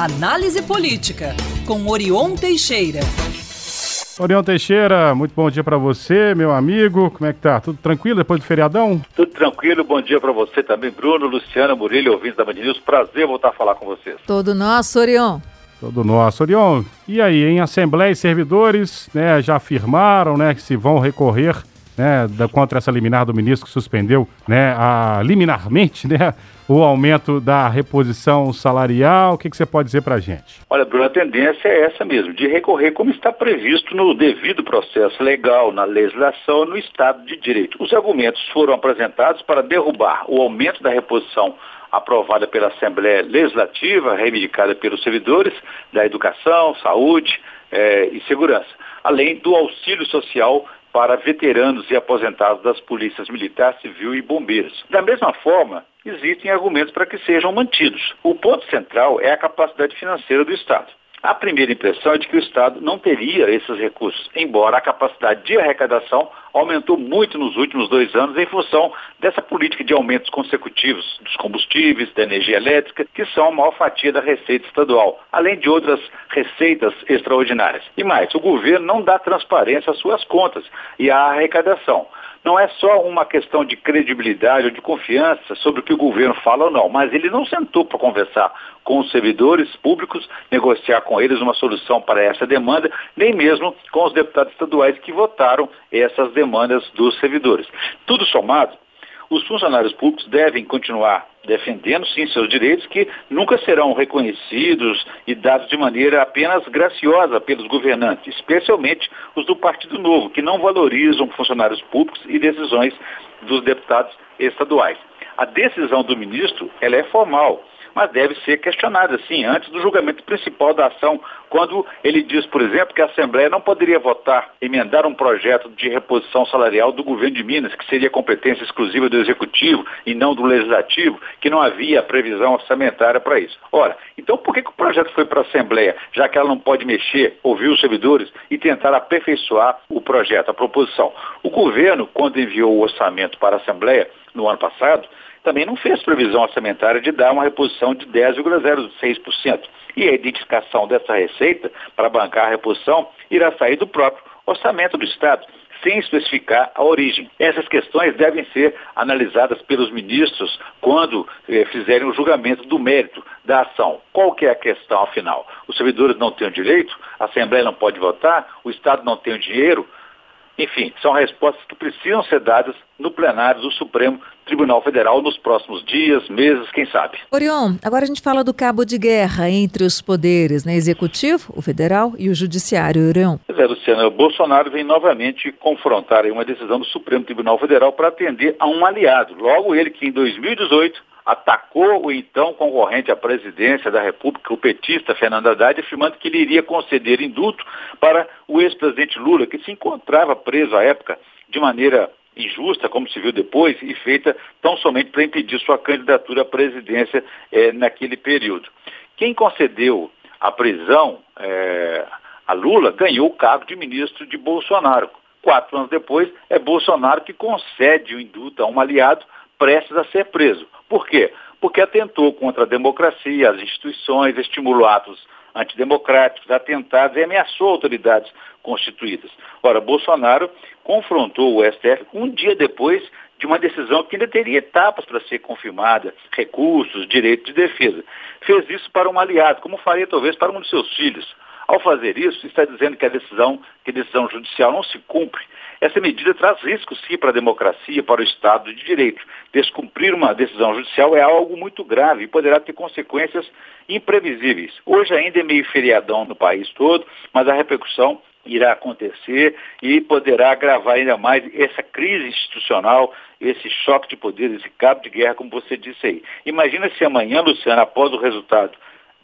Análise Política, com Orion Teixeira. Orion Teixeira, muito bom dia para você, meu amigo. Como é que tá? Tudo tranquilo depois do feriadão? Tudo tranquilo, bom dia para você também, Bruno, Luciana, Murilo, ouvintes da Band News. Prazer voltar a falar com vocês. Todo nosso, Orion. Todo nosso. Orion, e aí, em Assembleia e servidores, né, já afirmaram, né, que se vão recorrer né, da, contra essa liminar do ministro que suspendeu, né, a, liminarmente, né, o aumento da reposição salarial. O que, que você pode dizer para a gente? Olha, Bruno, a tendência é essa mesmo, de recorrer como está previsto no devido processo legal, na legislação, no Estado de Direito. Os argumentos foram apresentados para derrubar o aumento da reposição aprovada pela Assembleia Legislativa, reivindicada pelos servidores da educação, saúde eh, e segurança, além do auxílio social para veteranos e aposentados das polícias militar, civil e bombeiros. Da mesma forma, existem argumentos para que sejam mantidos. O ponto central é a capacidade financeira do Estado. A primeira impressão é de que o Estado não teria esses recursos, embora a capacidade de arrecadação aumentou muito nos últimos dois anos em função dessa política de aumentos consecutivos dos combustíveis, da energia elétrica, que são a maior fatia da receita estadual, além de outras receitas extraordinárias. E mais, o governo não dá transparência às suas contas e à arrecadação não é só uma questão de credibilidade ou de confiança sobre o que o governo fala ou não, mas ele não sentou para conversar com os servidores públicos, negociar com eles uma solução para essa demanda, nem mesmo com os deputados estaduais que votaram essas demandas dos servidores. Tudo somado, os funcionários públicos devem continuar defendendo, sim, seus direitos, que nunca serão reconhecidos e dados de maneira apenas graciosa pelos governantes, especialmente os do Partido Novo, que não valorizam funcionários públicos e decisões dos deputados estaduais. A decisão do ministro ela é formal mas deve ser questionada, sim, antes do julgamento principal da ação, quando ele diz, por exemplo, que a Assembleia não poderia votar, emendar um projeto de reposição salarial do governo de Minas, que seria competência exclusiva do Executivo e não do Legislativo, que não havia previsão orçamentária para isso. Ora, então por que, que o projeto foi para a Assembleia, já que ela não pode mexer, ouvir os servidores e tentar aperfeiçoar o projeto, a proposição? O governo, quando enviou o orçamento para a Assembleia no ano passado, também não fez previsão orçamentária de dar uma reposição de 10,06%. E a identificação dessa receita para bancar a reposição irá sair do próprio orçamento do Estado, sem especificar a origem. Essas questões devem ser analisadas pelos ministros quando eh, fizerem o julgamento do mérito da ação. Qual que é a questão, afinal? Os servidores não têm o direito, a Assembleia não pode votar, o Estado não tem o dinheiro, enfim, são respostas que precisam ser dadas no plenário do Supremo Tribunal Federal nos próximos dias, meses, quem sabe. Orion, agora a gente fala do cabo de guerra entre os poderes, né? Executivo, o federal e o judiciário, Orion. Pois é, Luciana, o Bolsonaro vem novamente confrontar uma decisão do Supremo Tribunal Federal para atender a um aliado. Logo ele que em 2018 atacou o então concorrente à presidência da República, o petista Fernando Haddad, afirmando que ele iria conceder indulto para o ex-presidente Lula, que se encontrava preso à época de maneira injusta, como se viu depois, e feita tão somente para impedir sua candidatura à presidência eh, naquele período. Quem concedeu a prisão eh, a Lula ganhou o cargo de ministro de Bolsonaro. Quatro anos depois, é Bolsonaro que concede o indulto a um aliado prestes a ser preso. Por quê? Porque atentou contra a democracia, as instituições, estimulou atos antidemocráticos, atentados e ameaçou autoridades constituídas. Ora, Bolsonaro confrontou o STF um dia depois de uma decisão que ainda teria etapas para ser confirmada, recursos, direito de defesa. Fez isso para um aliado, como faria talvez para um de seus filhos. Ao fazer isso, está dizendo que a decisão, que a decisão judicial não se cumpre. Essa medida traz riscos, sim, para a democracia, para o Estado de Direito. Descumprir uma decisão judicial é algo muito grave e poderá ter consequências imprevisíveis. Hoje ainda é meio feriadão no país todo, mas a repercussão irá acontecer e poderá agravar ainda mais essa crise institucional, esse choque de poder, esse cabo de guerra, como você disse aí. Imagina se amanhã, Luciano, após o resultado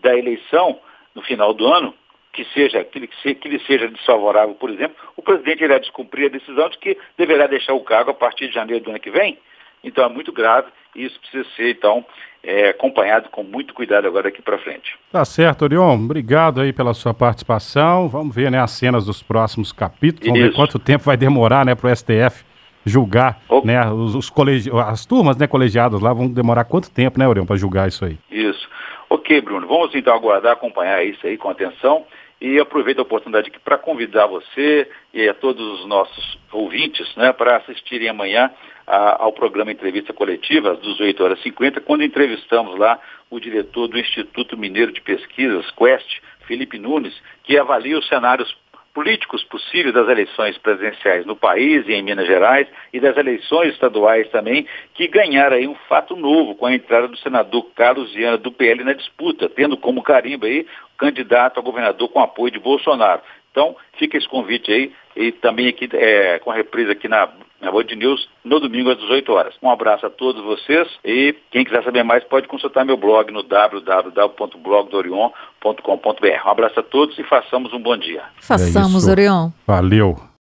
da eleição, no final do ano, que seja que lhe, que lhe seja desfavorável, por exemplo, o presidente irá descumprir a decisão de que deverá deixar o cargo a partir de janeiro do ano que vem. Então é muito grave e isso precisa ser, então, é, acompanhado com muito cuidado agora aqui para frente. Tá certo, Orion. Obrigado aí pela sua participação. Vamos ver né, as cenas dos próximos capítulos. Vamos isso. ver quanto tempo vai demorar né, para o STF julgar né, os, os colegi as turmas né, colegiadas lá vão demorar quanto tempo, né, Orion, para julgar isso aí? Isso. Ok, Bruno. Vamos então aguardar, acompanhar isso aí com atenção. E aproveito a oportunidade aqui para convidar você e a todos os nossos ouvintes né, para assistirem amanhã a, ao programa Entrevista Coletiva, às 18 horas 50, quando entrevistamos lá o diretor do Instituto Mineiro de Pesquisas, Quest, Felipe Nunes, que avalia os cenários políticos possíveis das eleições presidenciais no país e em Minas Gerais e das eleições estaduais também, que ganharam aí um fato novo com a entrada do senador Carlos Viana do PL na disputa, tendo como carimbo aí candidato a governador com apoio de Bolsonaro. Então, fica esse convite aí e também aqui é, com a reprise aqui na, na Band News no domingo às 18 horas. Um abraço a todos vocês e quem quiser saber mais pode consultar meu blog no www.blogdorion.com.br. Um abraço a todos e façamos um bom dia. Façamos, é Orion. Valeu.